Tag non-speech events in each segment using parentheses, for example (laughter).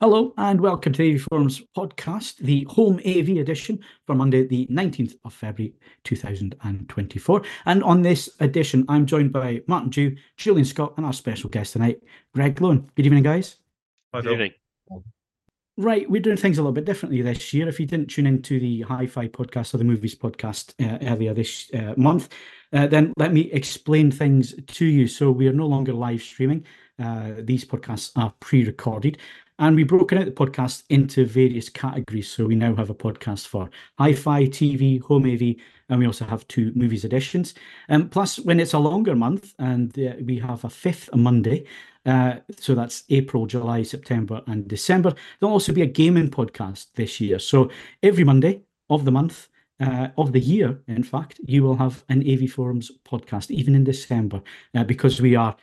Hello and welcome to the AV Forums podcast, the home AV edition for Monday, the 19th of February 2024. And on this edition, I'm joined by Martin Dew, Julian Scott, and our special guest tonight, Greg Loewen. Good evening, guys. Hi, Good evening. Right, we're doing things a little bit differently this year. If you didn't tune into the Hi Fi podcast or the Movies podcast uh, earlier this uh, month, uh, then let me explain things to you. So, we are no longer live streaming. Uh, these podcasts are pre recorded. And we've broken out the podcast into various categories. So we now have a podcast for hi fi, TV, home AV, and we also have two movies editions. Um, plus, when it's a longer month and uh, we have a fifth Monday, uh, so that's April, July, September, and December, there'll also be a gaming podcast this year. So every Monday of the month, uh, of the year, in fact, you will have an AV Forums podcast, even in December, uh, because we are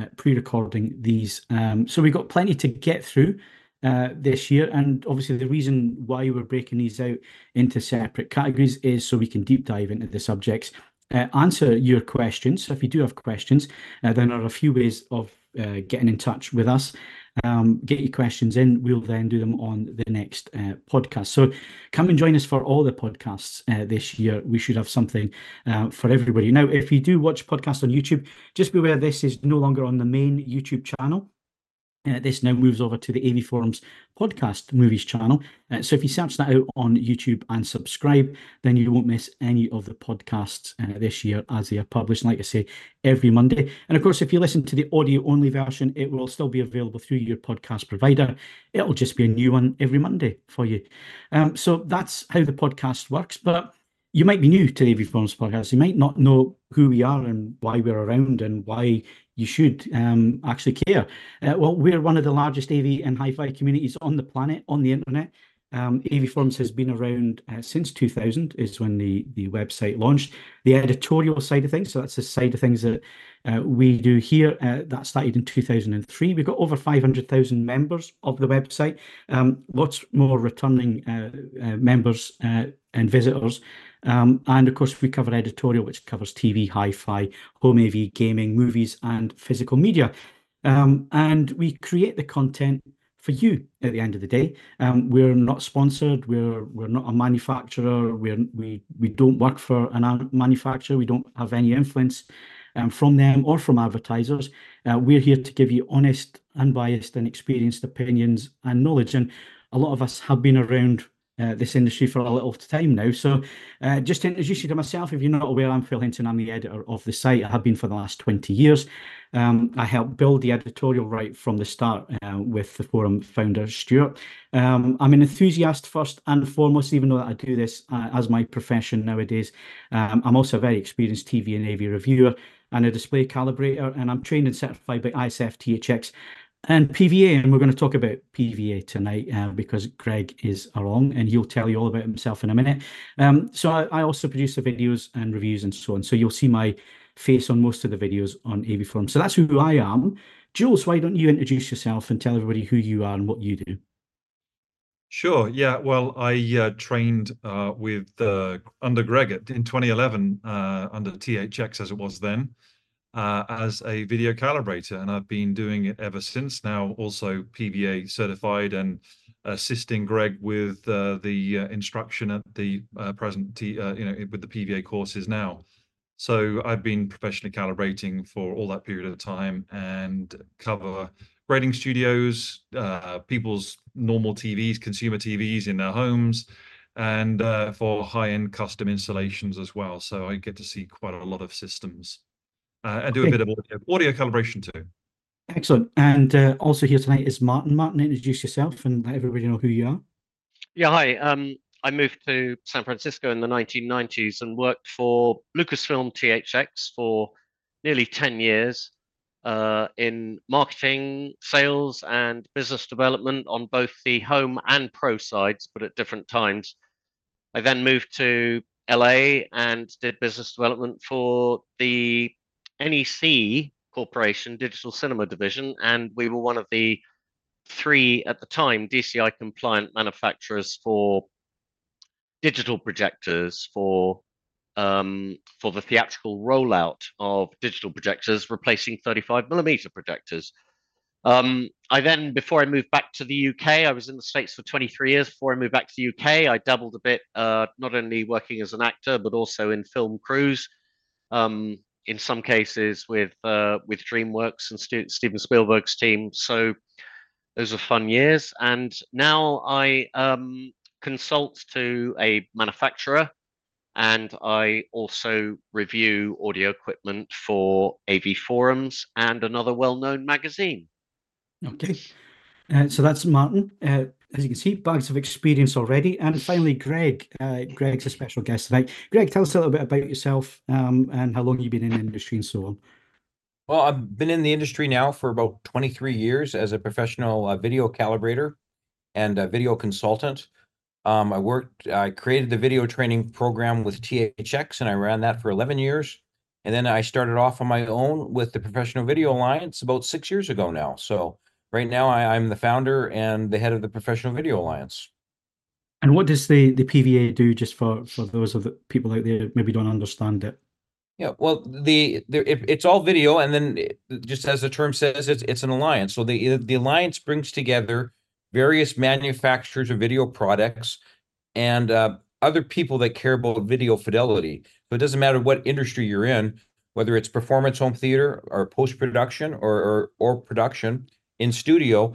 uh, pre-recording these. Um, so we've got plenty to get through uh, this year, and obviously the reason why we're breaking these out into separate categories is so we can deep dive into the subjects, uh, answer your questions. So if you do have questions, uh, then there are a few ways of uh, getting in touch with us. Um, get your questions in. We'll then do them on the next uh, podcast. So come and join us for all the podcasts uh, this year. We should have something uh, for everybody. Now, if you do watch podcasts on YouTube, just be aware this is no longer on the main YouTube channel. Uh, this now moves over to the AV Forums podcast movies channel. Uh, so if you search that out on YouTube and subscribe, then you won't miss any of the podcasts uh, this year as they are published, like I say, every Monday. And of course, if you listen to the audio only version, it will still be available through your podcast provider. It'll just be a new one every Monday for you. Um, so that's how the podcast works. But you might be new to the AV Forums podcast. You might not know who we are and why we're around and why you should um, actually care. Uh, well, we're one of the largest AV and hi-fi communities on the planet, on the internet. Um, AV Forums has been around uh, since 2000 is when the, the website launched. The editorial side of things, so that's the side of things that uh, we do here, uh, that started in 2003. We've got over 500,000 members of the website, um, lots more returning uh, uh, members uh, and visitors um, and of course, we cover editorial, which covers TV, hi fi, home AV, gaming, movies, and physical media. Um, and we create the content for you at the end of the day. Um, we're not sponsored. We're we're not a manufacturer. We're we we don't work for a manufacturer. We don't have any influence um, from them or from advertisers. Uh, we're here to give you honest, unbiased, and experienced opinions and knowledge. And a lot of us have been around uh, this industry for a little time now. So, uh, just to introduce you to myself, if you're not aware, I'm Phil Hinton. I'm the editor of the site. I have been for the last 20 years. Um, I helped build the editorial right from the start uh, with the forum founder, Stuart. Um, I'm an enthusiast first and foremost, even though I do this uh, as my profession nowadays. Um, I'm also a very experienced TV and AV reviewer and a display calibrator, and I'm trained and certified by ISF THX and PVA, and we're going to talk about PVA tonight uh, because Greg is along and he'll tell you all about himself in a minute. Um, so I, I, also produce the videos and reviews and so on. So you'll see my face on most of the videos on AV Forum. So that's who I am. Jules, why don't you introduce yourself and tell everybody who you are and what you do? Sure. Yeah. Well, I uh, trained uh, with uh, under Greg in 2011 uh, under THX as it was then uh, as a video calibrator, and I've been doing it ever since. Now, also PVA certified and assisting Greg with uh, the uh, instruction at the uh, present, uh, you know, with the PVA courses now. So I've been professionally calibrating for all that period of time and cover grading studios, uh, people's normal TVs, consumer TVs in their homes, and for high-end custom installations as well. So I get to see quite a lot of systems uh, and do okay. a bit of audio, audio calibration too. Excellent. And uh, also here tonight is Martin. Martin, introduce yourself and let everybody know who you are. Yeah, hi. Um, I moved to San Francisco in the 1990s and worked for Lucasfilm THX for nearly 10 years uh, in marketing, sales, and business development on both the home and pro sides, but at different times. I then moved to LA and did business development for the NEC Corporation Digital Cinema Division, and we were one of the three at the time DCI compliant manufacturers for digital projectors for um, for the theatrical rollout of digital projectors, replacing 35 millimeter projectors. Um, I then, before I moved back to the UK, I was in the States for 23 years. Before I moved back to the UK, I dabbled a bit, uh, not only working as an actor, but also in film crews. Um, in some cases with uh, with DreamWorks and St- Steven Spielberg's team. So those are fun years. And now I um, consult to a manufacturer and I also review audio equipment for AV Forums and another well known magazine. Okay. Uh, so that's Martin. Uh, as you can see, bags of experience already. And finally, Greg. Uh, Greg's a special guest tonight. Greg, tell us a little bit about yourself um, and how long you've been in the industry and so on. Well, I've been in the industry now for about 23 years as a professional uh, video calibrator and a video consultant. Um, I worked, I created the video training program with THX and I ran that for 11 years. And then I started off on my own with the Professional Video Alliance about six years ago now. So right now I, am the founder and the head of the Professional Video Alliance. And what does the, the PVA do just for, for those of the people out there maybe don't understand it? Yeah, well, the, the it, it's all video, and then it, just as the term says, it's it's an alliance. So the the alliance brings together various manufacturers of video products and uh, other people that care about video fidelity. So it doesn't matter what industry you're in, whether it's performance home theater or post production or, or or production in studio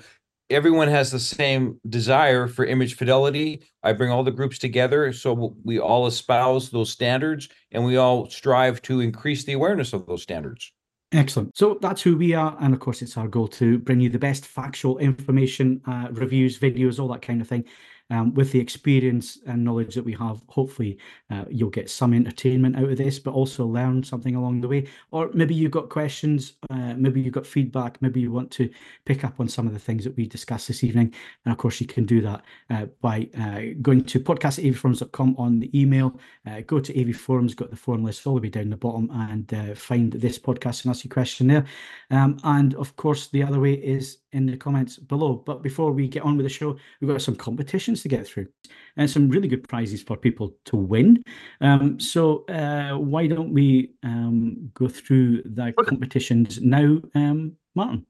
everyone has the same desire for image fidelity. I bring all the groups together so we all espouse those standards and we all strive to increase the awareness of those standards. Excellent. So that's who we are. And of course, it's our goal to bring you the best factual information, uh, reviews, videos, all that kind of thing um, with the experience and knowledge that we have, hopefully uh, you'll get some entertainment out of this, but also learn something along the way. Or maybe you've got questions, uh, maybe you've got feedback, maybe you want to pick up on some of the things that we discussed this evening. And of course, you can do that uh, by uh, going to podcast.avforums.com on the email, uh, go to AV Forums, got the forum list all the way down the bottom, and uh, find this podcast and ask your question there. Um, and of course, the other way is in the comments below. But before we get on with the show, we've got some competitions to get through and some really good prizes for people to win. Um, so uh, why don't we um, go through the competitions now, um, Martin?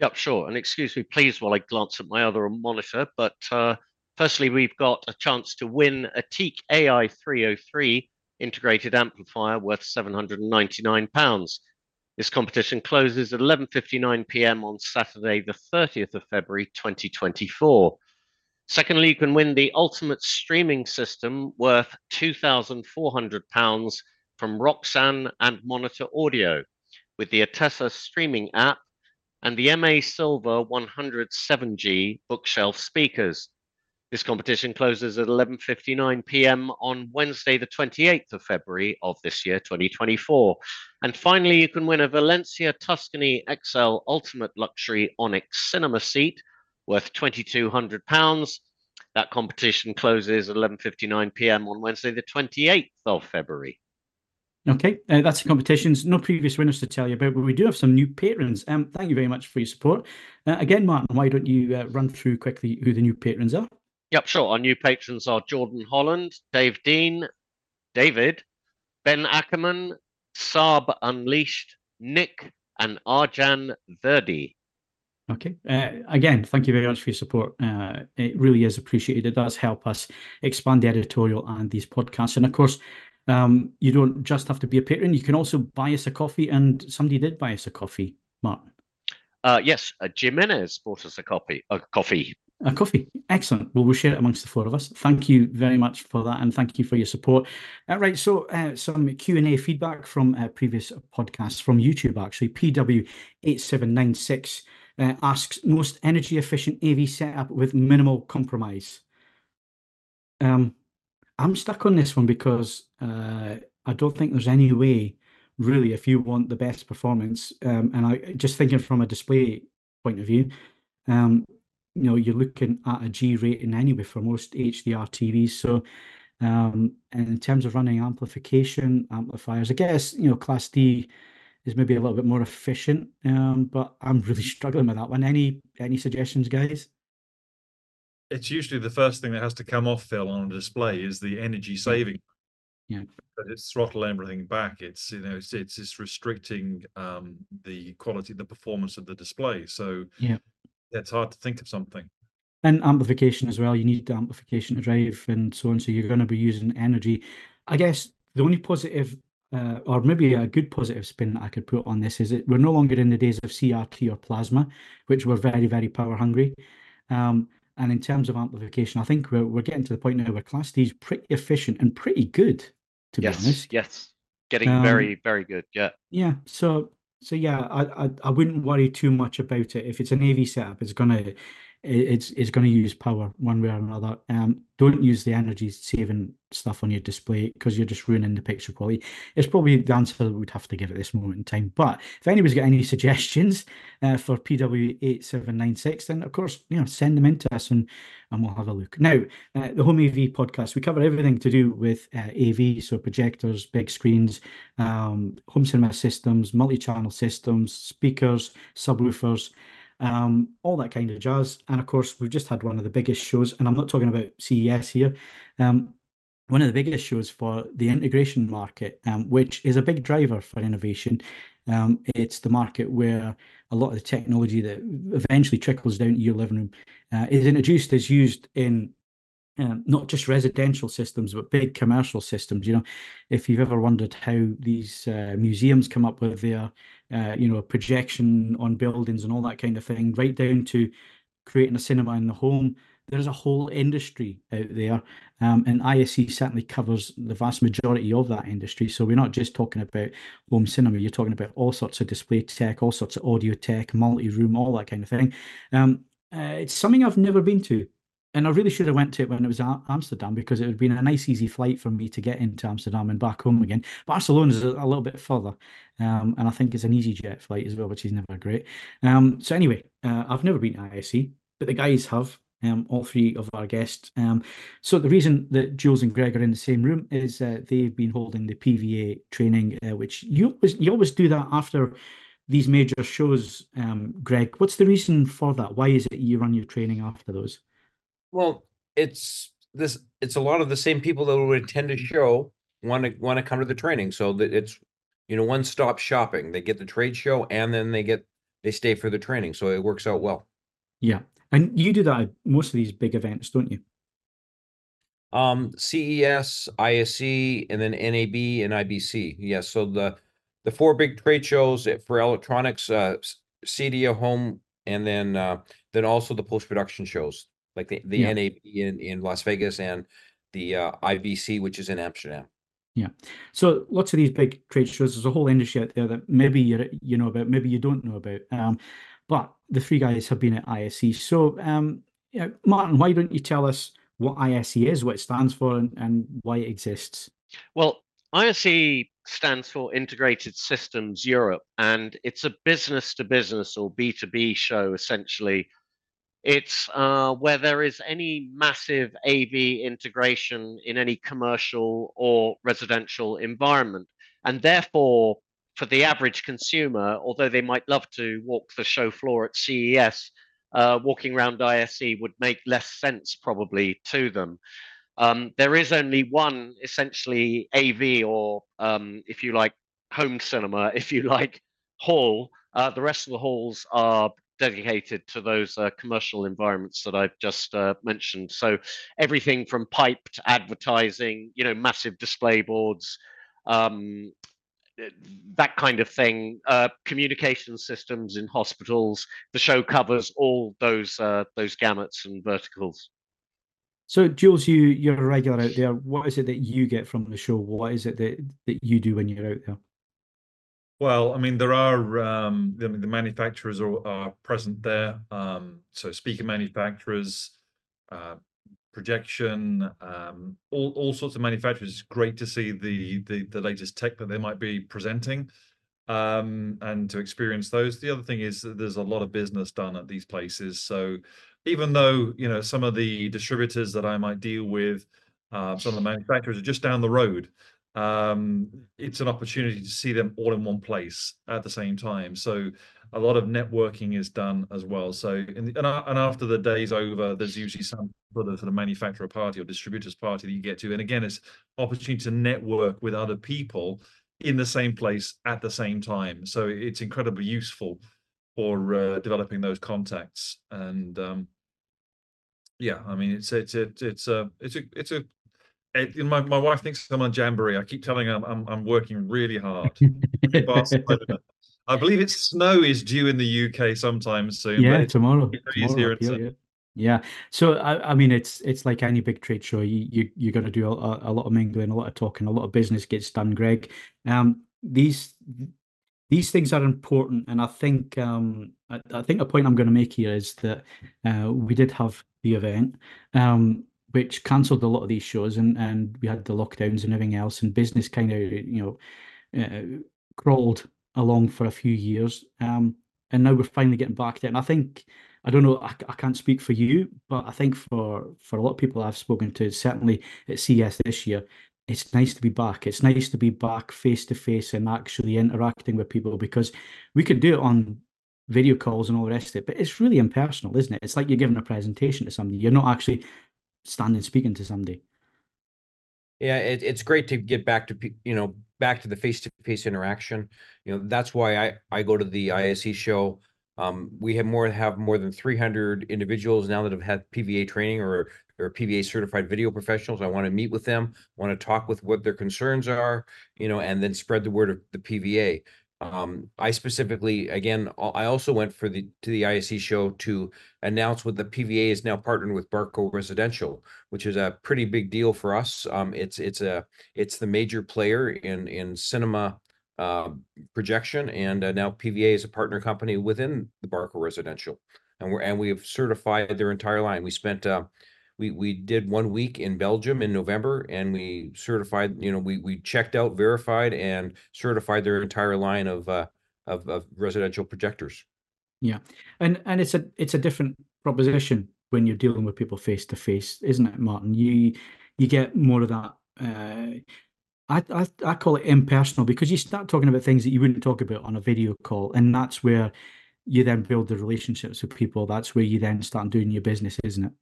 Yep, sure. And excuse me, please, while I glance at my other monitor. But uh, firstly, we've got a chance to win a TEAC AI 303 integrated amplifier worth 799 pounds. This competition closes at 11:59 p.m. on Saturday, the 30th of February 2024. Secondly, you can win the ultimate streaming system worth £2,400 from Roksan and Monitor Audio with the Attessa streaming app and the MA Silver 107G bookshelf speakers. This competition closes at 11:59 p.m. on Wednesday, the 28th of February of this year, 2024. And finally, you can win a Valencia Tuscany XL Ultimate Luxury Onyx Cinema Seat worth 2,200 pounds. That competition closes at 11:59 p.m. on Wednesday, the 28th of February. Okay, uh, that's the competitions. No previous winners to tell you about, but we do have some new patrons. Um, thank you very much for your support. Uh, again, Martin, why don't you uh, run through quickly who the new patrons are? Yep, sure. Our new patrons are Jordan Holland, Dave Dean, David, Ben Ackerman, Saab Unleashed, Nick, and Arjan Verdi. Okay. Uh, again, thank you very much for your support. Uh, it really is appreciated. It does help us expand the editorial and these podcasts. And of course, um, you don't just have to be a patron. You can also buy us a coffee, and somebody did buy us a coffee, Martin. Uh, yes, uh, Jimenez bought us a copy, a coffee. A coffee. Excellent. Well, we'll share it amongst the four of us. Thank you very much for that, and thank you for your support. Uh, right, so uh, some Q and A feedback from uh, previous podcasts from YouTube. Actually, PW eight seven nine six uh, asks most energy efficient AV setup with minimal compromise. Um, I'm stuck on this one because uh, I don't think there's any way, really, if you want the best performance. Um, and I just thinking from a display point of view, um, you know, you're looking at a G rating anyway for most HDR TVs. So, um, and in terms of running amplification amplifiers, I guess you know Class D is maybe a little bit more efficient. Um, but I'm really (laughs) struggling with that one. Any any suggestions, guys? It's usually the first thing that has to come off Phil on a display is the energy saving. Yeah. But it's throttle everything back. It's you know it's it's, it's restricting um, the quality, the performance of the display. So Yeah. It's hard to think of something. and amplification as well. You need the amplification to drive and so on. So you're going to be using energy. I guess the only positive, uh, or maybe a good positive spin that I could put on this is that we're no longer in the days of CRT or plasma, which were very, very power hungry. Um, and in terms of amplification, I think we're, we're getting to the point now where Class D is pretty efficient and pretty good, to be yes, honest. yes, getting Um, very, very good. Yeah, Yeah, so so yeah, I, I I wouldn't worry too much about it. If it's an AV setup, it's gonna it- it's it's gonna use power one way or another. Um, don't use the energy saving stuff on your display because you're just ruining the picture quality. It's probably the answer that we'd have to give at this moment in time. But if anybody's got any (laughs) suggestions uh, for PW8796, then of course, you know, send them in to us and and we'll have a look. Now, uh, the Home AV podcast, we cover everything to do with uh, AV, so projectors, big screens, um, home cinema systems, multi-channel systems, speakers, subwoofers, um, all that kind of jazz. And of course, we've just had one of the biggest shows, and I'm not talking about CES here. Um, one of the biggest shows for the integration market, um, which is a big driver for innovation. Um, it's the market where a lot of the technology that eventually trickles down to your living room uh, is introduced, is used in um, not just residential systems, but big commercial systems. You know, if you've ever wondered how these uh, museums come up with their, uh, you know, projection on buildings and all that kind of thing, right down to creating a cinema in the home, there's a whole industry out there. Um, and ISE certainly covers the vast majority of that industry. So we're not just talking about home cinema, you're talking about all sorts of display tech, all sorts of audio tech, multi room, all that kind of thing. Um, uh, it's something I've never been to and I really should have went to it when it was Amsterdam because it would have been a nice, easy flight for me to get into Amsterdam and back home again. Barcelona is a, a little bit further, um, and I think it's an easy jet flight as well, which is never great. Um, so anyway, uh, I've never been to ISE, but the guys have. Um, all three of our guests. Um, so the reason that Jules and Greg are in the same room is uh, they've been holding the PVA training, uh, which you always you always do that after these major shows. Um, Greg, what's the reason for that? Why is it you run your training after those? Well, it's this, it's a lot of the same people that would attend a show want to, want to come to the training. So that it's, you know, one-stop shopping. They get the trade show and then they get, they stay for the training. So it works out well. Yeah. And you do that at most of these big events, don't you? Um, CES, ISE, and then NAB and IBC. Yes, so the the four big trade shows for electronics, uh, CEDIA home, and then uh, then also the post production shows like the the Yeah. NAB in in Las Vegas and the uh, IBC, which is in Amsterdam. Yeah. So lots of these big trade shows, there's a whole industry out there that maybe you you know about, maybe you don't know about. Um, but the three guys have been at ISE. So, um, yeah, Martin, why don't you tell us what ISE is, what it stands for, and, and why it exists? Well, ISE stands for Integrated Systems Europe, and it's a business to business or B2B show essentially. It's uh, where there is any massive AV integration in any commercial or residential environment. And therefore, for the average consumer, although they might love to walk the show floor at CES, uh, walking around ISE would make less sense probably to them. Um, there is only one essentially AV or, um, if you like, home cinema, (laughs) if you like, hall. Uh, the rest of the halls are dedicated to those uh, commercial environments that I've just uh, mentioned. So everything from piped advertising, you know, massive display boards, um, that kind of thing, uh, communication systems in hospitals. The show covers all those uh, those gamuts and verticals. So, Jules, you you're a regular out there. What is it that you get from the show? What is it that that you do when you're out there? Well, I mean, there are um, the, the manufacturers are, are present there. Um, so speaker manufacturers, uh, projection, um, all all sorts of manufacturers. It's great to see the the, the latest tech that they might be presenting, um, and to experience those. The other thing is that there's a lot of business done at these places. So even though you know some of the distributors that I might deal with, uh, some of the manufacturers are just down the road um, it's an opportunity to see them all in one place at the same time. So a lot of networking is done as well. So, in the, and, and after the day's over, there's usually some sort of, sort of manufacturer party or distributors party that you get to. And again, it's opportunity to network with other people in the same place at the same time. So it's incredibly useful for uh, developing those contacts. And um, yeah, I mean, it's it's it's it's a it's a it's a it, my my wife thinks I'm on jamboree. I keep telling her I'm I'm, I'm working really hard. (laughs) I believe it's snow is due in the UK sometime soon. Yeah, tomorrow. tomorrow here, yeah. yeah. So I, I, mean, it's it's like any big trade show. You you you're going to do a, a, lot of mingling, a lot of talking, a lot of business gets done. Greg, um, these these things are important, and I think um, I, I think the point I'm going to make here is that uh, we did have the event. Um, which cancelled a lot of these shows and, and we had the lockdowns and everything else and business kind of you know uh, crawled along for a few years. Um, and now we're finally getting back to it. And I think, I don't know, I, I can't speak for you, but I think for, for a lot of people I've spoken to, certainly at CES this year, it's nice to be back. It's nice to be back face to face and actually interacting with people because we could do it on video calls and all the rest of it, but it's really impersonal, isn't it? It's like you're giving a presentation to somebody. You're not actually standing speaking to somebody. Yeah, it, it's great to get back to you know back to the face-to-face interaction. You know, that's why I I go to the ISE show. Um, we have more have more than 300 individuals now that have had PVA training or or PVA certified video professionals. I want to meet with them, want to talk with what their concerns are, you know, and then spread the word of the PVA. Um, I specifically, again, I also went for the to the ISE show to announce what the PVA is now partnered with Barco Residential, which is a pretty big deal for us. Um, it's it's a it's the major player in in cinema uh, projection, and uh, now PVA is a partner company within the Barco Residential, and we're and we have certified their entire line. We spent uh, we we did one week in Belgium in November, and we certified. You know, we we checked out, verified, and certified their entire line of uh, of, of residential projectors. Yeah, and and it's a it's a different proposition when you're dealing with people face to face, isn't it, Martin? You you get more of that. Uh, I, I I call it impersonal because you start talking about things that you wouldn't talk about on a video call, and that's where you then build the relationships with people. That's where you then start doing your business, isn't it?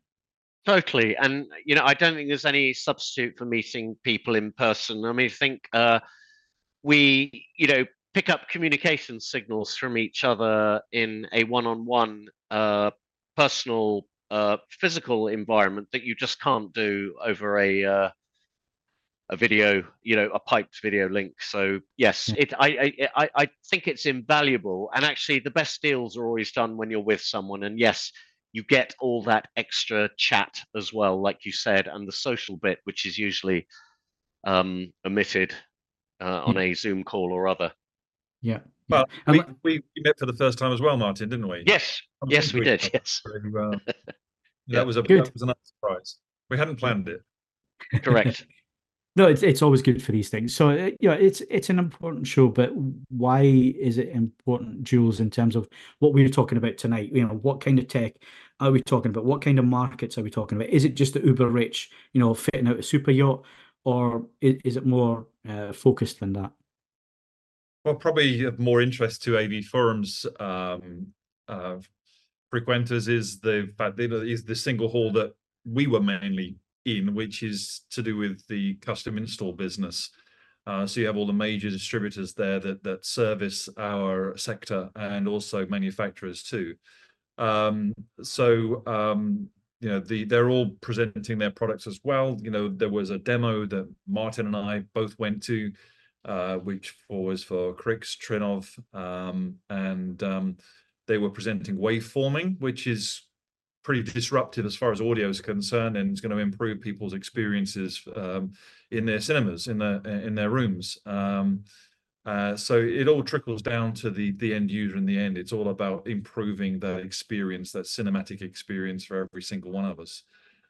Totally, and you know, I don't think there's any substitute for meeting people in person. I mean, I think uh, we, you know, pick up communication signals from each other in a one-on-one, uh, personal, uh, physical environment that you just can't do over a uh, a video, you know, a piped video link. So yes, it I, I I think it's invaluable, and actually, the best deals are always done when you're with someone. And yes, you get all that extra chat as well, like you said, and the social bit, which is usually um, omitted uh, on a Zoom call or other. Yeah. Well, we, we, met for the first time as well, Martin, didn't we? Yes. I'm yes, we did. Yes. Very, uh, (laughs) that was a that was a nice surprise. We hadn't planned it. Correct. (laughs) no, it's it's always good for these things. So uh, yeah, it's it's an important show, but why is it important, Jules, in terms of what we are talking about tonight? You know, what kind of tech are we talking about? What kind of markets are we talking about? Is it just the uber rich, you know, fitting out a super yacht, or is, is it more uh, focused than that? Well, probably more interest to AV Forums um, uh, frequenters is the fact that is the single hall that we were mainly in, which is to do with the custom install business. Uh, so you have all the major distributors there that service our sector and also manufacturers too. Um, so um, you know the they're all presenting their products as well. You know there was a demo that Martin and I both went to, uh, which was for Krix Trinnov, um, and they were presenting waveforming, which is pretty disruptive as far as audio is concerned, and it's going to improve people's experiences um, in their cinemas, in their in their rooms. Um, uh, so it all trickles down to the the end user in the end. It's all about improving that experience, that cinematic experience for every single one of us.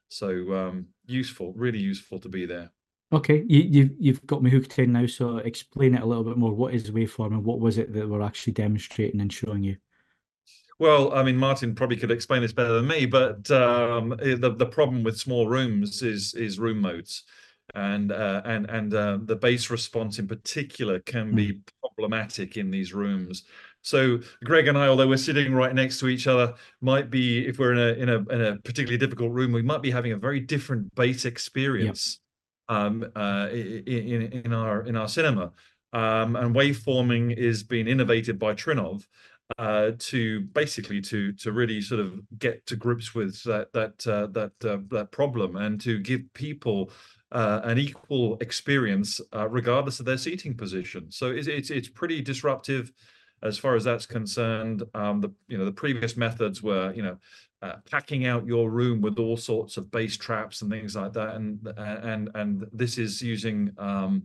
So um, useful, really useful to be there. Okay, you, you've you've got me hooked in now. So explain it a little bit more. What is waveform, and what was it that we're actually demonstrating and showing you? Well, I mean, Martin probably could explain this better than me, but um, eh, the the problem with small rooms is is room modes, and uh, and and uh, the bass response in particular can be hmm. problematic in these rooms. So Greg and I, although we're sitting right next to each other, might be if we're in a in a in a particularly difficult room, we might be having a very different bass experience yep. um, uh, in in our in our cinema. Um, and waveforming is being innovated by Trinnov uh, to basically to to really sort of get to grips with that that uh, that uh, that problem and to give people uh, an equal experience uh, regardless of their seating position. So it's it's, it's pretty disruptive as far as that's concerned. Um, the you know the previous methods were you know uh, packing out your room with all sorts of bass traps and things like that, and and and this is using um,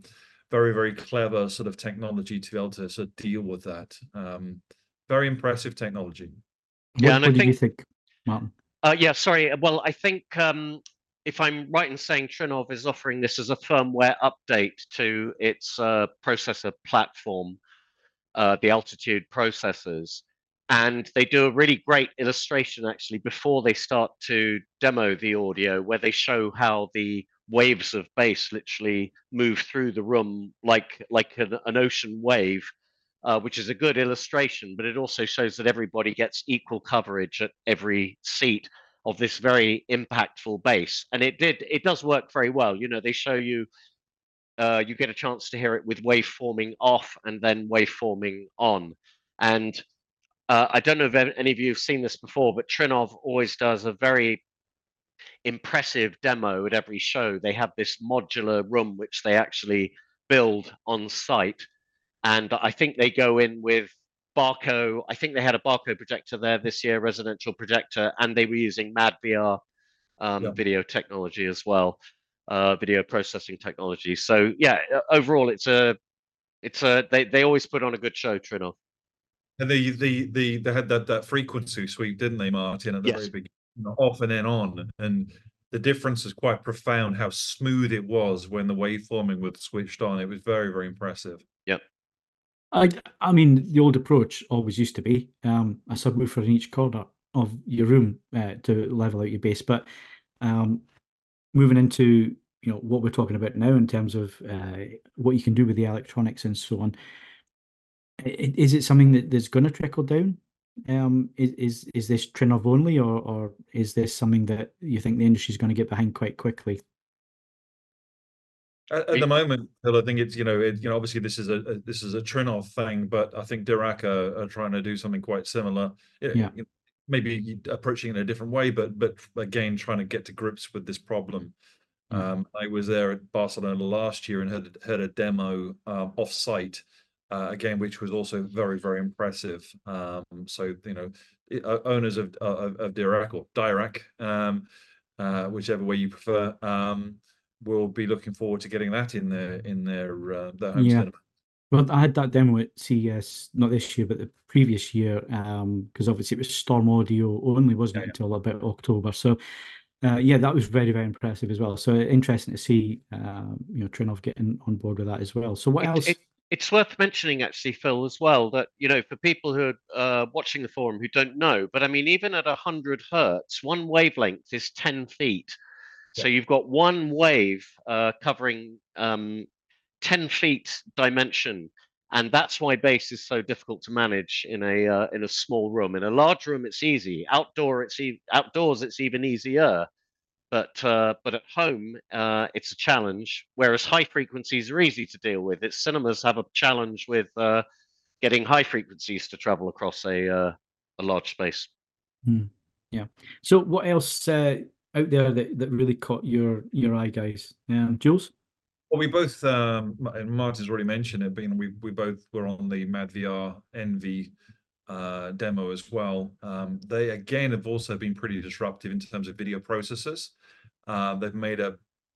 very very clever sort of technology to be able to sort of deal with that. Um, very impressive technology. Yeah, what, and what I did think, you think, Martin? Uh, yeah, sorry. Well, I think um, if I'm right in saying Trinnov is offering this as a firmware update to its uh, processor platform, uh, the Altitude processors, and they do a really great illustration actually before they start to demo the audio, where they show how the waves of bass literally move through the room like like an, an ocean wave uh, which is a good illustration, but it also shows that everybody gets equal coverage at every seat of this very impactful bass. And it did, it does work very well. You know, they show you, uh, you get a chance to hear it with waveforming off and then waveforming on. And uh, I don't know if any of you have seen this before, but Trinnov always does a very impressive demo at every show. They have this modular room which they actually build on site and I think they go in with Barco. I think they had a Barco projector there this year, residential projector, and they were using MadVR um, yeah. video technology as well, uh, video processing technology. So yeah, overall, it's a, it's a. They they always put on a good show, Trinnov. And the the the they had that that frequency sweep, didn't they, Martin? At the yes. very beginning, off and then on, and the difference is quite profound. How smooth it was when the waveforming was switched on. It was very very impressive. I, I mean, the old approach always used to be um, a subwoofer in each corner of your room uh, to level out your bass. But um, moving into you know what we're talking about now in terms of uh, what you can do with the electronics and so on, is it something that is going to trickle down? Um, is is is this Trinnov only, or or is this something that you think the industry is going to get behind quite quickly? At, at the moment, Phil, I think it's you know it, you know obviously this is a, a this is a Trinnov thing, but I think Dirac are, are trying to do something quite similar. Yeah. You know, maybe approaching it in a different way, but but again trying to get to grips with this problem. Mm. Um, I was there at Barcelona last year and had heard a demo um, off site uh, again, which was also very very impressive. Um, so you know, uh, owners of of, of Dirac or Dirac, um, uh, whichever way you prefer. Um, will be looking forward to getting that in their in their uh, their home yeah. cinema. Well, I had that demo at CES, not this year, but the previous year, because um, obviously it was Storm Audio only, wasn't yeah, it, until about October. So, uh, yeah, that was very, very impressive as well. So interesting to see, uh, you know, Trinnov getting on board with that as well. So, what it, else? It, it's worth mentioning, actually, Phil, as well, that you know, for people who are uh, watching the forum who don't know, but I mean, even at hundred hertz, one wavelength is ten feet. So you've got one wave uh, covering um, 10 feet dimension. And that's why bass is so difficult to manage in a uh, in a small room. In a large room, it's easy. Outdoor, it's e- outdoors, it's even easier. But uh, but at home, uh, it's a challenge. Whereas high frequencies are easy to deal with. Its cinemas have a challenge with uh, getting high frequencies to travel across a uh, a large space. Mm, yeah. So what else uh, out there that, that really caught your your eye, guys? Um, Jules. Well, we both, um, and Martin's already mentioned it, but you know, we we both were on the MadVR Envy uh, demo as well. Um, they again have also been pretty disruptive in terms of video processors. Uh, they've made a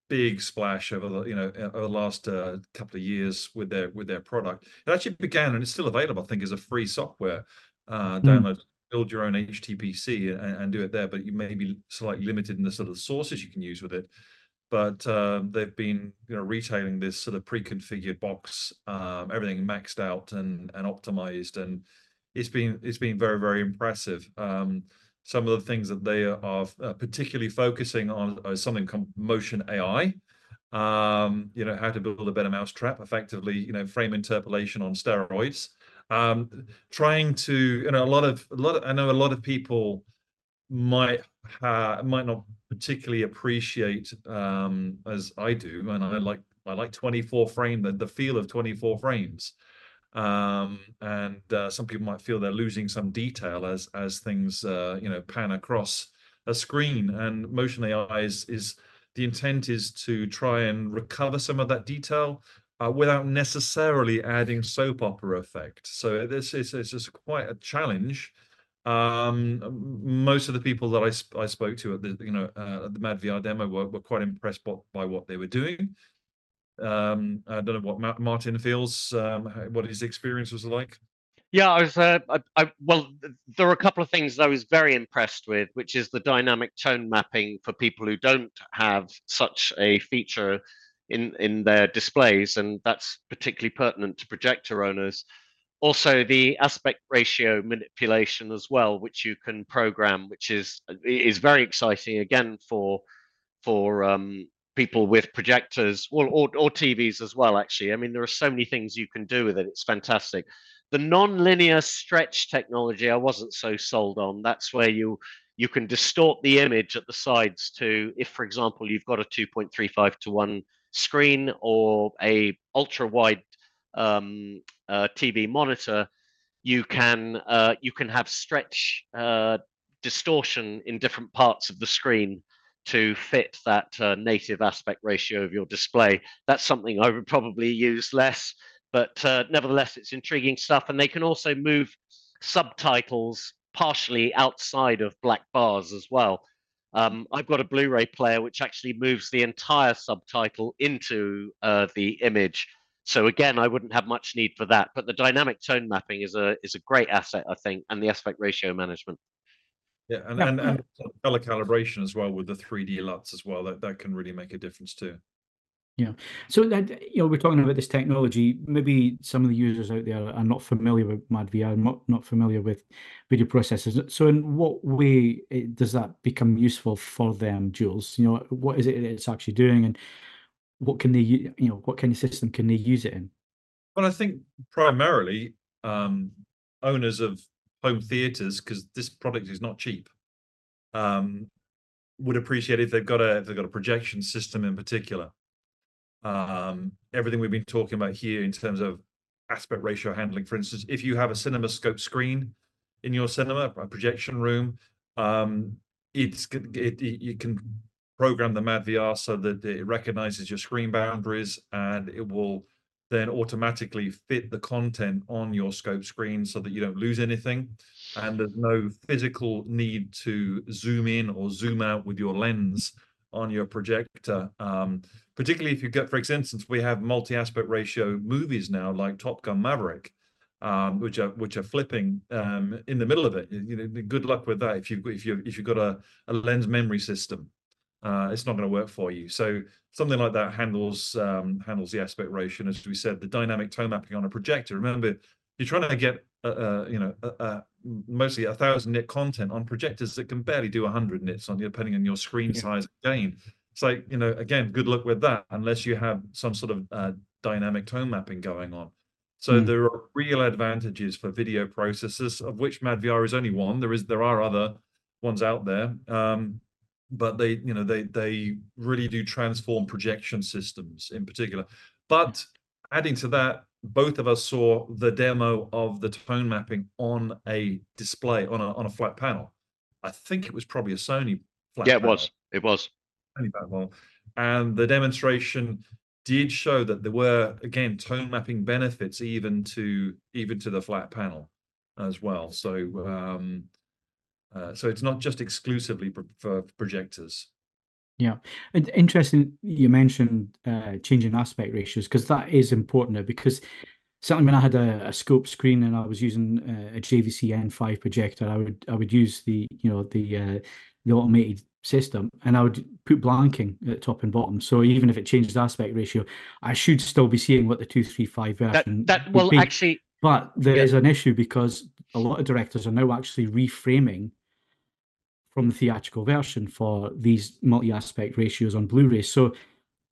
big splash over the you know over the last uh, couple of years with their with their product. It actually began and it's still available, I think, as a free software uh, mm. download build your own HTPC and, and, do it there, but you may be slightly limited in the sort of sources you can use with it. But um, they've been, you know, retailing this sort of pre-configured box, um, everything maxed out and and optimized, and it's been it's been very very impressive. Um, some of the things that they are uh, particularly focusing on is something called motion AI, um, you know, how to build a better mousetrap, effectively, you know, frame interpolation on steroids. Um, trying to, you know, a lot of, a lot of, I know a lot of people might ha might not particularly appreciate um, as I do, and I like I like 24 frame the the feel of 24 frames. Um, and uh, some people might feel they're losing some detail as as things uh, you know pan across a screen. And motion AI is is the intent is to try and recover some of that detail uh, without necessarily adding soap opera effect. So this is it's just quite a challenge. Um, most of the people that I, sp I spoke to at the you know uh, at the Mad VR demo were, were quite impressed by, by what they were doing. Um, I don't know what Ma Martin feels, um, what his experience was like. Yeah, I was. Uh, I, I, well, there are a couple of things that I was very impressed with, which is the dynamic tone mapping for people who don't have such a feature in in their displays, and that's particularly pertinent to projector owners. Also, the aspect ratio manipulation as well, which you can program, which is is very exciting again for for um, people with projectors or, or, or TVs as well. Actually, I mean, there are so many things you can do with it. It's fantastic. The non-linear stretch technology, I wasn't so sold on. That's where you you can distort the image at the sides to, if for example you've got a 2.35 to one screen or a ultra wide um, uh, TV monitor, you can uh, you can have stretch uh, distortion in different parts of the screen to fit that uh, native aspect ratio of your display. That's something I would probably use less but uh, nevertheless, it's intriguing stuff. And they can also move subtitles partially outside of black bars as well. Um, I've got a Blu-ray player which actually moves the entire subtitle into uh, the image. So again, I wouldn't have much need for that. But the dynamic tone mapping is a is a great asset, I think, and the aspect ratio management. Yeah, and, and, and color calibration as well with the 3D LUTs as well. That that can really make a difference too. Yeah. So that you know, we're talking about this technology. Maybe some of the users out there are not familiar with MadVR, not not familiar with video processors. So, in what way eh, does that become useful for them, Jules? You know, what is it it's actually doing, and what can they, you know, what kind of system can they use it in? Well, I think primarily um, owners of home theaters, because this product is not cheap, um, would appreciate if they've got a if they've got a projection system in particular um, everything we've been talking about here in terms of aspect ratio handling. For instance, if you have a CinemaScope screen in your cinema, a projection room, um, it's it, it, you can program the MadVR so that it recognizes your screen boundaries and it will then automatically fit the content on your scope screen so that you don't lose anything. And there's no physical need to zoom in or zoom out with your lens on your projector. Um, particularly if you get, for instance, we have multi-aspect ratio movies now, like Top Gun Maverick, um, which are which are flipping um, in the middle of it. You know, good luck with that. If you if you if you've got a, a lens memory system, uh, it's not going to work for you. So something like that handles um, handles the aspect ratio. As we said, the dynamic tone mapping on a projector. Remember, you're trying to get uh, uh, you know uh, mostly a thousand nit content on projectors that can barely do a 100 nits on depending on your screen yeah. size gain it's like you know again good luck with that unless you have some sort of uh, dynamic tone mapping going on so mm. there are real advantages for video processors of which madvr is only one there is there are other ones out there um, but they you know they they really do transform projection systems in particular but adding to that both of us saw the demo of the tone mapping on a display on a on a flat panel i think it was probably a sony flat yeah it panel. was it was and the demonstration did show that there were again tone mapping benefits even to even to the flat panel as well. So um, uh, so it's not just exclusively for projectors. Yeah, and interesting. You mentioned uh, changing aspect ratios because that is important now. Because certainly when I had a, a scope screen and I was using uh, a JVC N5 projector, I would I would use the you know the uh, the automated system and I would put blanking at top and bottom. So even if it changes aspect ratio, I should still be seeing what the 235 version That, that will actually but there yeah. is an issue because a lot of directors are now actually reframing from the theatrical version for these multi-aspect ratios on Blu-ray. So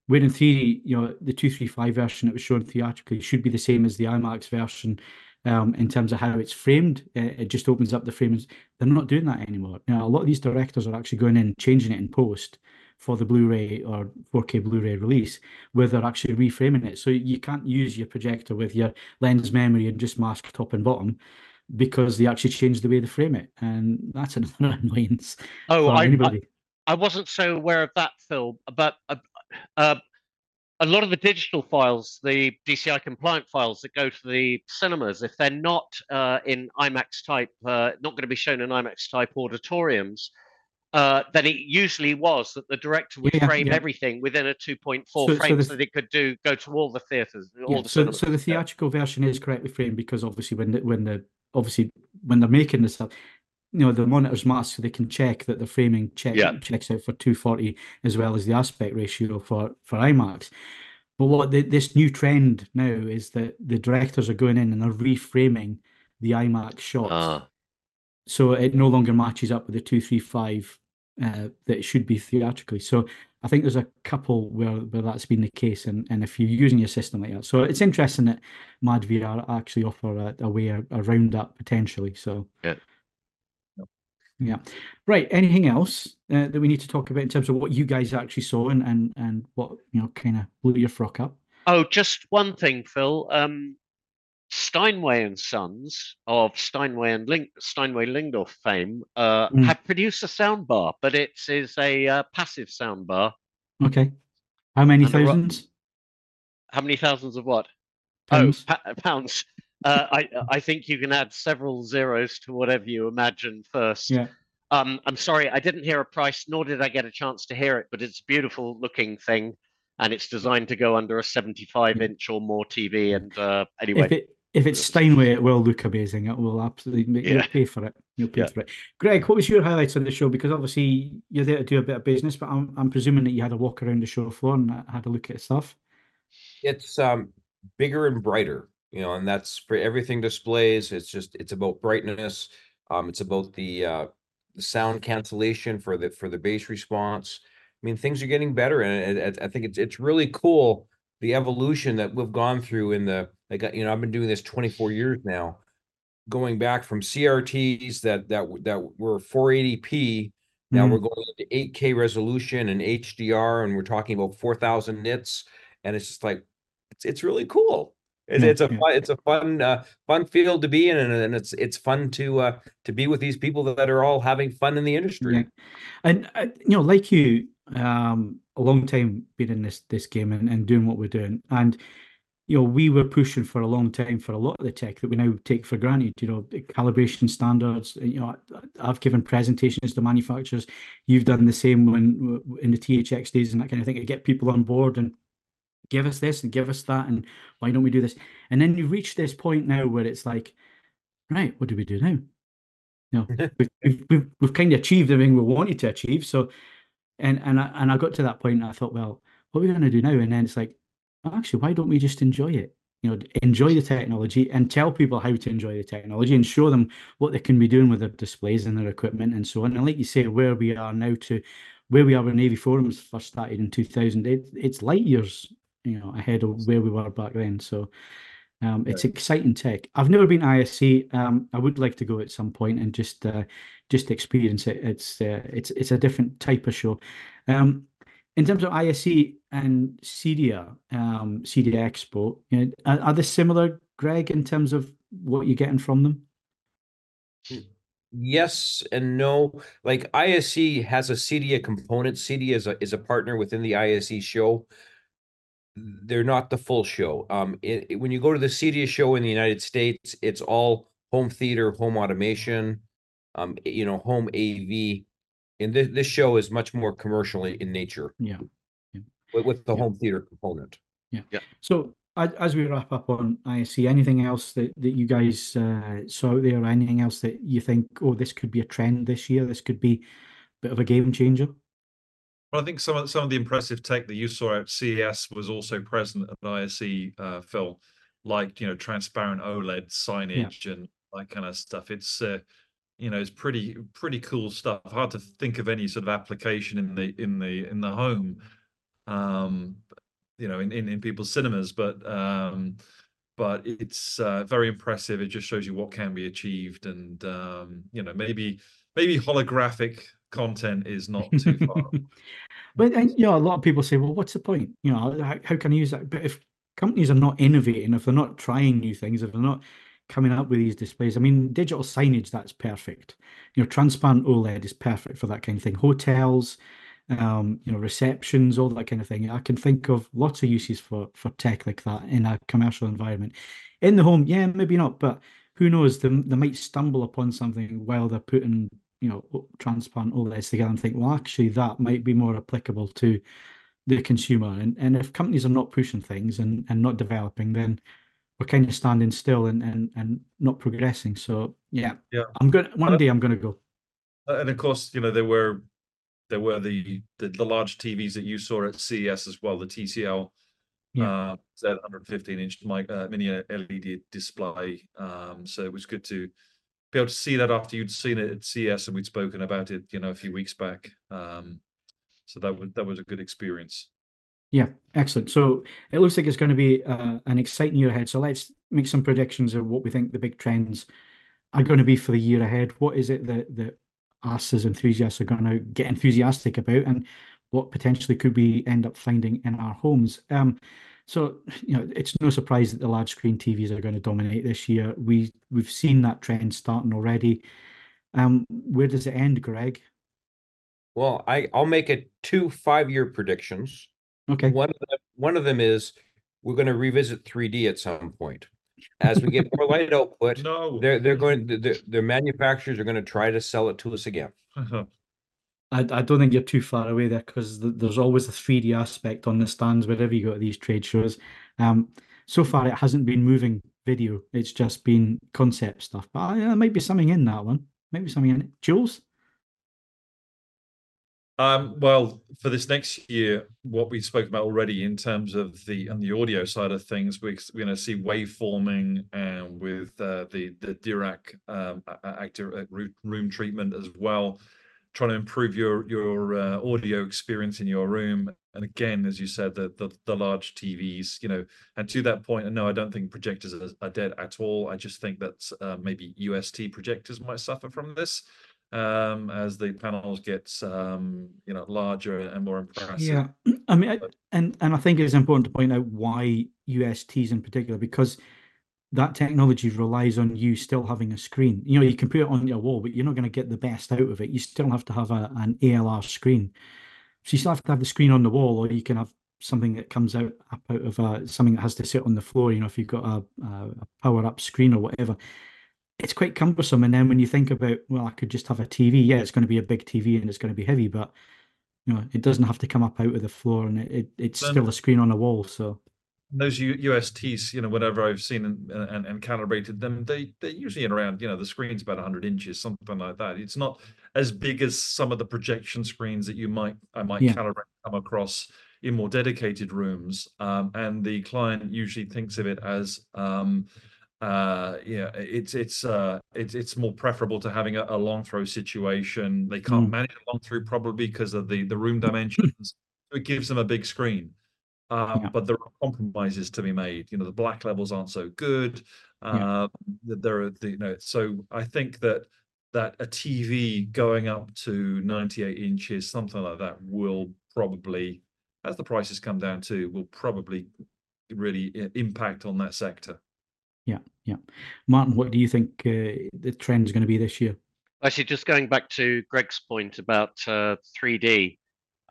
where in theory, you know, the 235 version that was shown theatrically should be the same as the IMAX version um, in terms of how it's framed. Uh, it just opens up the frames. They're not doing that anymore. Now, a lot of these directors are actually going in, changing it in post for the Blu-ray or 4K Blu-ray release, where they're actually reframing it. So you can't use your projector with your lens memory and just mask top and bottom because they actually changed the way they frame it, and that's another (laughs) annoyance. Oh, I, I, anybody. I wasn't so aware of that, film, But uh, uh, a lot of the digital files, the DCI compliant files that go to the cinemas, if they're not uh, in IMAX type, uh, not going to be shown in IMAX type auditoriums, uh, then it usually was that the director would Yeah, frame yeah. everything within a 2.4 So- so frame the- so that it could do go to all the theaters, all Yeah, the so, so the theatrical version is correctly framed because obviously when the, when the obviously when they're making this stuff, you know, the monitors mask so they can check that the framing check Yeah. checks out for 240 as well as the aspect ratio for for IMAX. But what the, this new trend now is that the directors are going in and they're reframing the IMAX shots Ah, so it no longer matches up with the 235 uh, that it should be theatrically. So I think there's a couple where, where that's been the case, and, and if you're using your system like that, so it's interesting that madVR actually offer a, a way around that potentially. So Yeah. yeah, right. Anything else uh, that we need to talk about in terms of what you guys actually saw and and and what you know kind of blew your frock up? Oh, just one thing, Phil. Um, Steinway and Sons of Steinway and Link, Steinway Lyngdorf fame uh, Mm. have produced a soundbar, but it is a uh, passive soundbar. Okay, how many And the ro- thousands? How many thousands of what? Pounds? Oh, pa- pounds. Uh, I I think you can add several zeros to whatever you imagine first. Yeah. Um, I'm sorry, I didn't hear a price, nor did I get a chance to hear it, but it's a beautiful looking thing, and it's designed to go under a 75 inch or more TV. And uh, anyway, If it if it's Steinway, it will look amazing. It will absolutely make you'll pay for it. You'll pay Yeah. for it. Greg, what was your highlights on the show? Because obviously you're there to do a bit of business, but I'm I'm presuming that you had a walk around the show floor and had a look at stuff. It's um bigger and brighter, you know, and that's for everything displays. It's just it's about brightness. Um, it's about the uh the sound cancellation for the for the bass response. I mean, things are getting better, and it, it- I think it's it's really cool the evolution that we've gone through in the like you know I've been doing this 24 years now, going back from CRTs that that that were 480p. Now Mhm. we're going into 8K resolution and HDR, and we're talking about 4,000 nits, and it's just like it's it's really cool. It's, Yeah, it's a yeah. fun it's a fun uh, fun field to be in, and, and it's it's fun to uh, to be with these people that are all having fun in the industry. Yeah. And uh, you know, like you, um, a long time being in this this game and, and doing what we're doing, and you know, we were pushing for a long time for a lot of the tech that we now take for granted. You know, the calibration standards. You know, I've given presentations to manufacturers. You've done the same when in the THX days and that kind of thing to get people on board and give us this and give us that and why don't we do this? And then you reach this point now where it's like, right, what do we do now? You know, (laughs) we've, we've, we've, we've kind of achieved everything we wanted to achieve. So, and and I, and I got to that point and I thought, well, what are we going to do now? And then it's like, actually, why don't we just enjoy it? You know, enjoy the technology and tell people how to enjoy the technology and show them what they can be doing with their displays and their equipment and so on. And like you say, where we are now to where we are when AV Forums first started in 2000, it, it's light years, you know, ahead of where we were back then. So um, it's exciting tech. I've never been ISE. Um, I would like to go at some point and just uh, just experience it. It's uh, it's it's a different type of show. Um, in terms of ISE and CEDIA, um, CEDIA Expo, you know, are, are they similar, Greg, in terms of what you're getting from them? Yes and no. Like ISE has a CEDIA component. CEDIA is a is a partner within the ISC show. They're not the full show. Um, it, it- when you go to the CEDIA show in the United States, it's all home theater, home automation, um, you know, home AV. And this this show is much more commercial in in nature Yeah. with, with the Yeah. home theater component. Yeah. yeah. So as, as we wrap up on ISE, anything else that, that you guys uh, saw out there, anything else that you think, oh, this could be a trend this year, this could be a bit of a game changer? Well, I think some of some of the impressive tech that you saw at CES was also present at ISE, uh, Phil, like you know transparent OLED signage and that kind of stuff. It's uh, you know it's pretty pretty cool stuff. Hard to think of any sort of application in the in the in the home um, you know, in, in, in people's cinemas, but um, but it's uh, very impressive. It just shows you what can be achieved, and um, you know, maybe maybe holographic content is not too far. (laughs) but and, you know, a lot of people say, well, what's the point? You know, how, how can I use that? But if companies are not innovating, if they're not trying new things, if they're not coming up with these displays. I mean, digital signage, that's perfect. You know, transparent OLED is perfect for that kind of thing. Hotels, um, you know, receptions, all that kind of thing. I can think of lots of uses for for tech like that in a commercial environment. In the home, yeah, maybe not, but who knows? They, they might stumble upon something while they're putting, you know, transparent OLEDs together and think, well, actually, that might be more applicable to the consumer. And and if companies are not pushing things and and not developing, then we're kind of standing still and and and not progressing. So yeah, yeah, I'm going. One day I'm going to go. Uh, and of course, you know there were there were the, the, the large TVs that you saw at CES as well, the TCL yeah. uh, Z 115 inch uh, mini LED display. Um, so it was good to be able to see that after you'd seen it at CES and we'd spoken about it, you know, a few weeks back. Um, so that was that was a good experience. Yeah, excellent. So it looks like it's going to be uh, an exciting year ahead. So let's make some predictions of what we think the big trends are going to be for the year ahead. What is it that that us as enthusiasts are going to get enthusiastic about, and what potentially could we end up finding in our homes? Um, so you know, it's no surprise that the large screen TVs are going to dominate this year. We we've seen that trend starting already. Um, where does it end, Greg? Well, I I'll make it two five year predictions. Okay. One of them, one of them is we're going to revisit 3D at some point. As we get more light output, no. they're they're going the the manufacturers are going to try to sell it to us again. Uh-huh. I, I don't think you're too far away there because the, there's always a 3D aspect on the stands wherever you go to these trade shows. Um, so far it hasn't been moving video; it's just been concept stuff. But uh, there might be something in that one. Maybe something in it. Jules. Um, well, for this next year, what we spoke about already in terms of the and the audio side of things, we, are going to see waveforming and with uh, the the Dirac um, active uh, room treatment as well, trying to improve your your uh, audio experience in your room. And again, as you said, the, the, the large TVs, you know, and to that point, no, I don't think projectors are, are dead at all. I just think that uh, maybe UST projectors might suffer from this um, as the panels get um, you know larger and more impressive. Yeah, (clears throat) I mean, I, and and I think it's important to point out why USTs in particular because that technology relies on you still having a screen. You know, you can put it on your wall, but you're not going to get the best out of it. You still have to have a, an ALR screen. So you still have to have the screen on the wall, or you can have something that comes out up out of a, something that has to sit on the floor. You know, if you've got a, a power up screen or whatever it's quite cumbersome. And then when you think about, well, I could just have a TV. Yeah, it's going to be a big TV and it's going to be heavy, but you know, it doesn't have to come up out of the floor, and it, it it's then, still a screen on a wall. So those USTs, you know, whatever I've seen and, and, and calibrated them, they they're usually in around, you know, the screen's about 100 inches, something like that. It's not as big as some of the projection screens that you might I might yeah. calibrate come across in more dedicated rooms, um, and the client usually thinks of it as um, uh yeah it's it's uh it's it's more preferable to having a, a long throw situation they can't mm. manage a long throw probably because of the the room dimensions it gives them a big screen um yeah. but there are compromises to be made you know the black levels aren't so good uh yeah. there are the you know so i think that that a tv going up to 98 inches something like that will probably as the prices come down too will probably really impact on that sector yeah, yeah. Martin, what do you think uh, the trend is going to be this year? Actually, just going back to Greg's point about uh, 3D,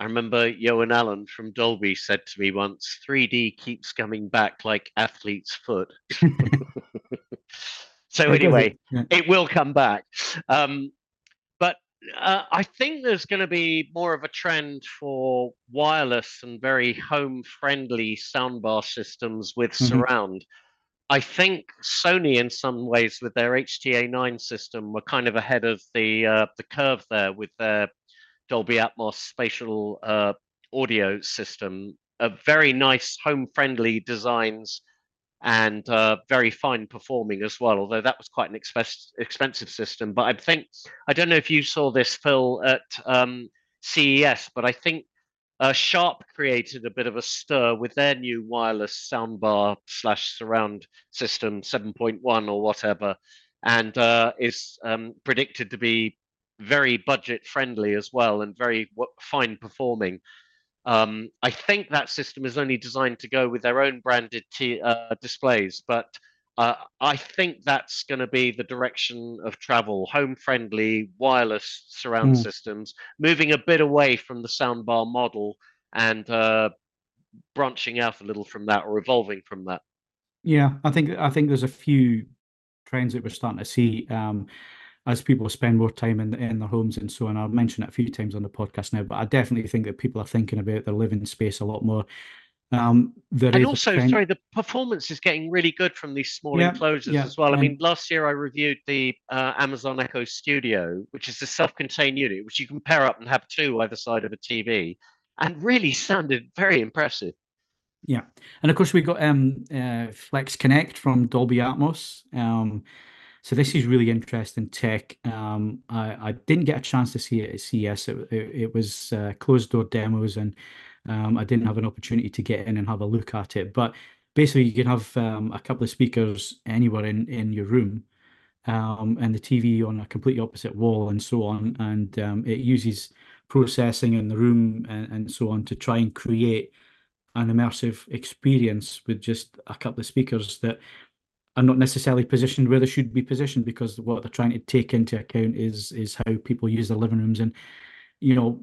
I remember Johan Allen from Dolby said to me once 3D keeps coming back like athlete's foot. (laughs) so, anyway, yeah. it will come back. Um, but uh, I think there's going to be more of a trend for wireless and very home friendly soundbar systems with mm-hmm. surround. I think Sony, in some ways, with their HTA9 system, were kind of ahead of the uh, the curve there with their Dolby Atmos spatial uh, audio system. Uh, very nice, home-friendly designs and uh, very fine performing as well. Although that was quite an exp- expensive system. But I think I don't know if you saw this, Phil, at um, CES, but I think uh, Sharp created a bit of a stir with their new wireless soundbar slash surround system 7.1 or whatever, and uh, is um, predicted to be very budget friendly as well and very fine performing. Um, I think that system is only designed to go with their own branded t- uh, displays, but uh, I think that's going to be the direction of travel home friendly wireless surround mm. systems, moving a bit away from the soundbar model and uh, branching out a little from that or evolving from that. Yeah, I think I think there's a few trends that we're starting to see um, as people spend more time in, in their homes and so on. I've mentioned it a few times on the podcast now, but I definitely think that people are thinking about their living space a lot more um, and also, sorry, the performance is getting really good from these small yeah, enclosures yeah, as well. I mean, last year I reviewed the uh, Amazon Echo Studio, which is a self-contained unit, which you can pair up and have two either side of a TV, and really sounded very impressive. Yeah, and of course we got um, uh, Flex Connect from Dolby Atmos. Um, so this is really interesting tech. Um, I, I, didn't get a chance to see it at CES. It, it, it was uh, closed door demos and um, I didn't have an opportunity to get in and have a look at it, but basically you can have um, a couple of speakers anywhere in in your room, um, and the TV on a completely opposite wall and so on, and um, it uses processing in the room and, and so on to try and create an immersive experience with just a couple of speakers that are not necessarily positioned where they should be positioned because what they're trying to take into account is is how people use their living rooms. And you know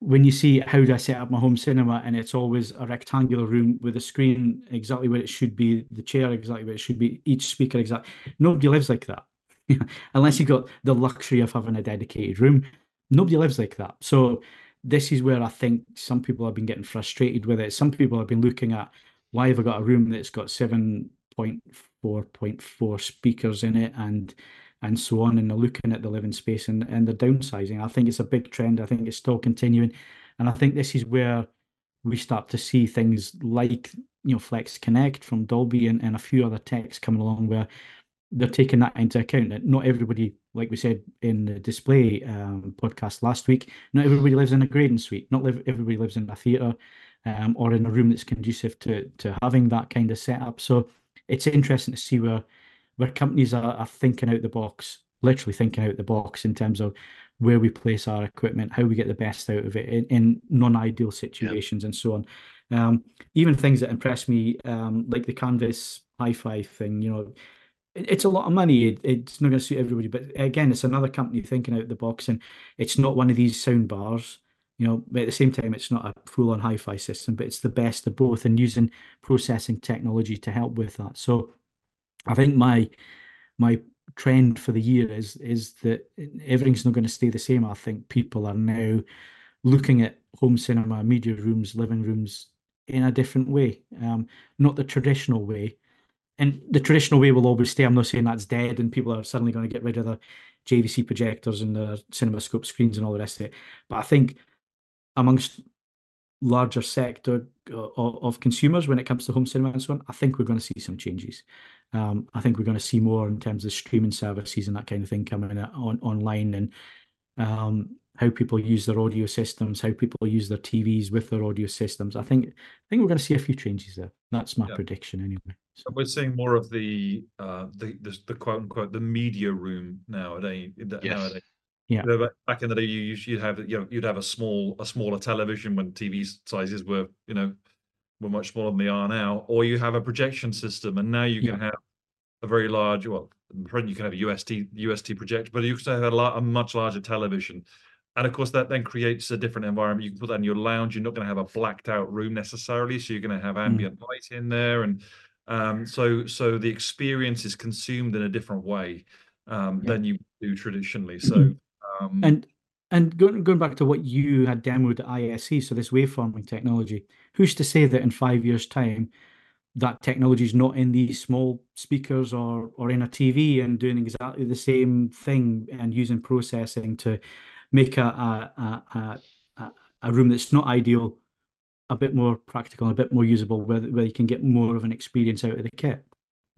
when you see how do I set up my home cinema and it's always a rectangular room with a screen exactly where it should be, the chair exactly where it should be, each speaker exactly. Nobody lives like that. (laughs) Unless you've got the luxury of having a dedicated room. Nobody lives like that. So this is where I think some people have been getting frustrated with it. Some people have been looking at why have I got a room that's got 7.4.4 speakers in it and and so on, and they're looking at the living space and, and the downsizing. I think it's a big trend. I think it's still continuing. And I think this is where we start to see things like, you know, Flex Connect from Dolby and, and a few other techs coming along where they're taking that into account that not everybody, like we said in the display um, podcast last week, not everybody lives in a grading suite, not live, everybody lives in a theatre um, or in a room that's conducive to to having that kind of setup. So it's interesting to see where where companies are, are thinking out the box, literally thinking out the box in terms of where we place our equipment, how we get the best out of it in, in non-ideal situations, and so on. Um, even things that impress me, um, like the Canvas hi-fi thing, you know, it, it's a lot of money. It, it's not going to suit everybody, but again, it's another company thinking out the box, and it's not one of these sound bars. You know, but at the same time, it's not a full-on hi-fi system, but it's the best of both, and using processing technology to help with that. So I think my my trend for the year is is that everything's not going to stay the same. I think people are now looking at home cinema, media rooms, living rooms in a different way, um, not the traditional way. And the traditional way will always stay. I'm not saying that's dead, and people are suddenly going to get rid of the JVC projectors and the CinemaScope screens and all the rest of it. But I think amongst larger sector uh, of consumers when it comes to home cinema and so on, I think we're going to see some changes. Um, I think we're going to see more in terms of streaming services and that kind of thing coming on online and um, how people use their audio systems, how people use their TVs with their audio systems. I think I think we're going to see a few changes there. That's my yeah. prediction anyway. So we're seeing more of the uh, the, the, the quote unquote the media room nowadays. Yes. nowadays. Yeah. You know, back in the day, you you'd have you know you'd have a small a smaller television when TV sizes were you know were much smaller than they are now, or you have a projection system, and now you can yeah. have a very large. Well, you can have a UST UST projector, but you can have a, lot, a much larger television, and of course that then creates a different environment. You can put that in your lounge. You're not going to have a blacked out room necessarily, so you're going to have mm. ambient mm. light in there, and um, so so the experience is consumed in a different way um, yeah. than you do traditionally. So um, and and going, going back to what you had demoed at ISE, so this waveforming technology, who's to say that in five years' time that technology is not in these small speakers or or in a TV and doing exactly the same thing and using processing to make a a, a, a, a room that's not ideal a bit more practical, a bit more usable, where, where you can get more of an experience out of the kit.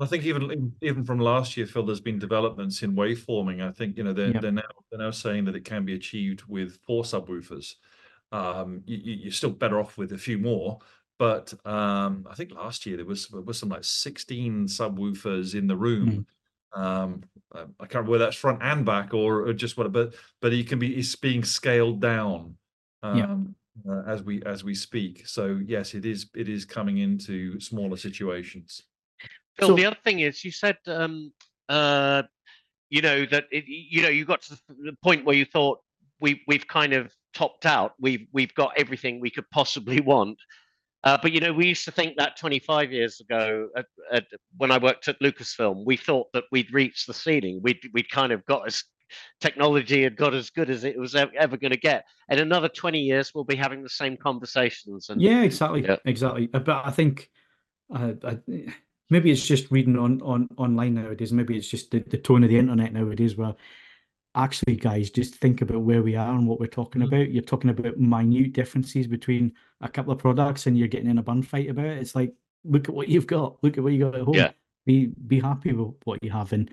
I think even even from last year, Phil, there's been developments in waveforming. I think you know they're yep. they're now they're now saying that it can be achieved with four subwoofers, um, you, are still better off with a few more. But um, I think last year there was there was some like 16 subwoofers in the room. Mm. Um, I can't remember whether that's front and back or, or just what, but but it can be it's being scaled down. Um, uh, as we as we speak. So yes, it is it is coming into smaller situations. Phil, so, the other thing is, you said, um, uh, you know, that it, you know you got to the point where you thought we we've kind of topped out. We've we've got everything we could possibly (laughs) want. Uh, but you know, we used to think that 25 years ago, at, at, when I worked at Lucasfilm, we thought that we'd reached the ceiling. We'd we'd kind of got as technology had got as good as it was ever, ever going to get. In another 20 years, we'll be having the same conversations. And yeah, exactly, yeah. exactly. Uh, but I think uh, I, maybe it's just reading on on online nowadays. Maybe it's just the, the tone of the internet nowadays, where actually, guys, just think about where we are and what we're talking mm-hmm. about. You're talking about minute differences between a couple of products, and you're getting in a bun fight about it. It's like, look at what you've got. Look at what you got at home. Yeah. Be be happy with what you have, and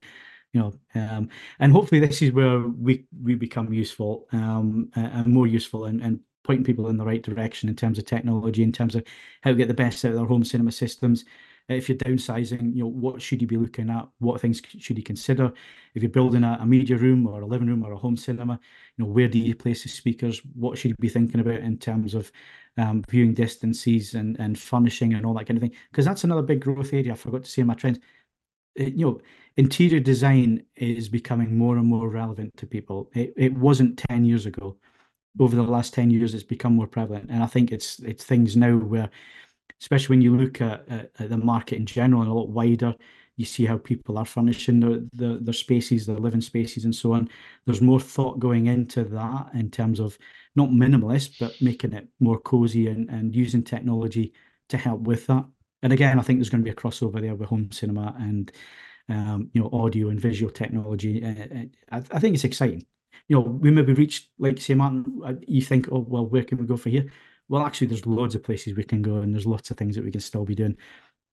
you know, um, and hopefully this is where we we become useful um, and more useful and, and pointing people in the right direction in terms of technology, in terms of how to get the best out of their home cinema systems. If you're downsizing, you know, what should you be looking at? What things should you consider? If you're building a, a media room or a living room or a home cinema, you know, where do you place the speakers? What should you be thinking about in terms of um, viewing distances and, and furnishing and all that kind of thing? Because that's another big growth area. I forgot to say in my trends. It, you know, interior design is becoming more and more relevant to people. It, it wasn't 10 years ago. Over the last 10 years, it's become more prevalent. And I think it's it's things now where, especially when you look at, at, at the market in general and a lot wider, you see how people are furnishing their, their, their spaces, their living spaces, and so on. There's more thought going into that in terms of not minimalist, but making it more cozy and, and using technology to help with that. And again, I think there's going to be a crossover there with home cinema and um, you know, audio and visual technology. Uh, I, I, think it's exciting. You know, we maybe reached, like say, Martin, uh, you think, oh, well, where can we go for here? Well, actually, there's loads of places we can go, and there's lots of things that we can still be doing,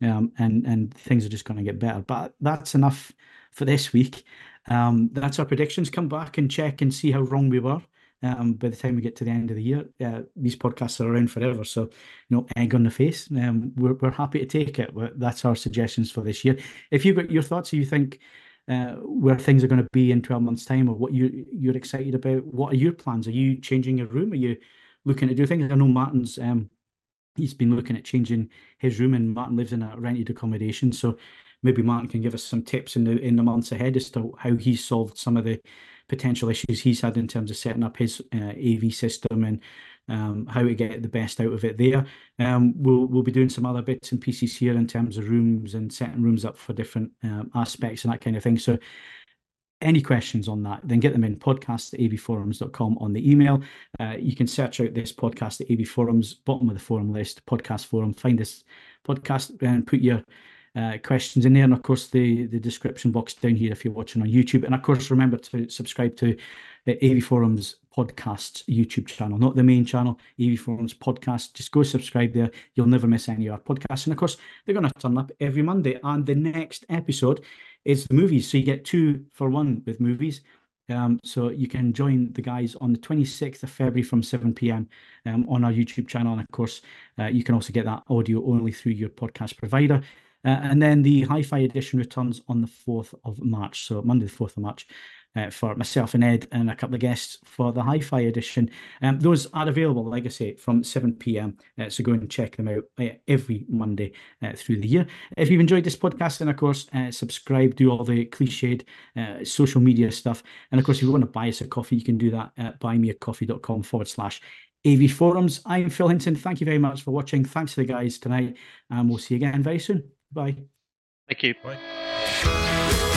um, and and things are just going to get better. But that's enough for this week. Um, that's our predictions. Come back and check and see how wrong we were um, by the time we get to the end of the year. Uh, these podcasts are around forever, so you know, egg on the face. Um, we're we're happy to take it. But that's our suggestions for this year. If you've got your thoughts, you think uh, where things are going to be in twelve months' time, or what you you're excited about, what are your plans? Are you changing your room? Are you looking to do things? I know Martin's. Um, he's been looking at changing his room, and Martin lives in a rented accommodation, so maybe Martin can give us some tips in the in the months ahead as to how he solved some of the potential issues he's had in terms of setting up his uh, AV system and um, how to get the best out of it there. Um, we'll we'll be doing some other bits and pieces here in terms of rooms and setting rooms up for different um, aspects and that kind of thing. So any questions on that, then get them in podcast at avforums.com on the email. Uh, you can search out this podcast at AV Forums, bottom of the forum list, podcast forum, find this podcast and put your uh, questions in there. And of course, the, the description box down here if you're watching on YouTube. And of course, remember to subscribe to the AV Forums podcast YouTube channel, not the main channel, AV Forums podcast. Just go subscribe there. You'll never miss any of our podcasts. And of course, they're going to turn up every Monday. And the next episode is the movies. So you get two for one with movies. Um, so you can join the guys on the 26th of February from 7 p.m. Um, on our YouTube channel. And of course, uh, you can also get that audio only through your podcast provider. Uh, and then the Hi-Fi edition returns on the 4th of March. So Monday, the 4th of March. Uh, for myself and Ed and a couple of guests for the Hi-Fi edition. Um, those are available, like I say, from 7 p.m. Uh, so go and check them out uh, every Monday uh, through the year. If you've enjoyed this podcast, then of course uh, subscribe, do all the cliched uh, social media stuff, and of course if you want to buy us a coffee, you can do that at buymeacoffee.com forward slash AV Forums. I'm Phil Hinton. Thank you very much for watching. Thanks to the guys tonight, and we'll see you again very soon. Bye. Thank you. Bye.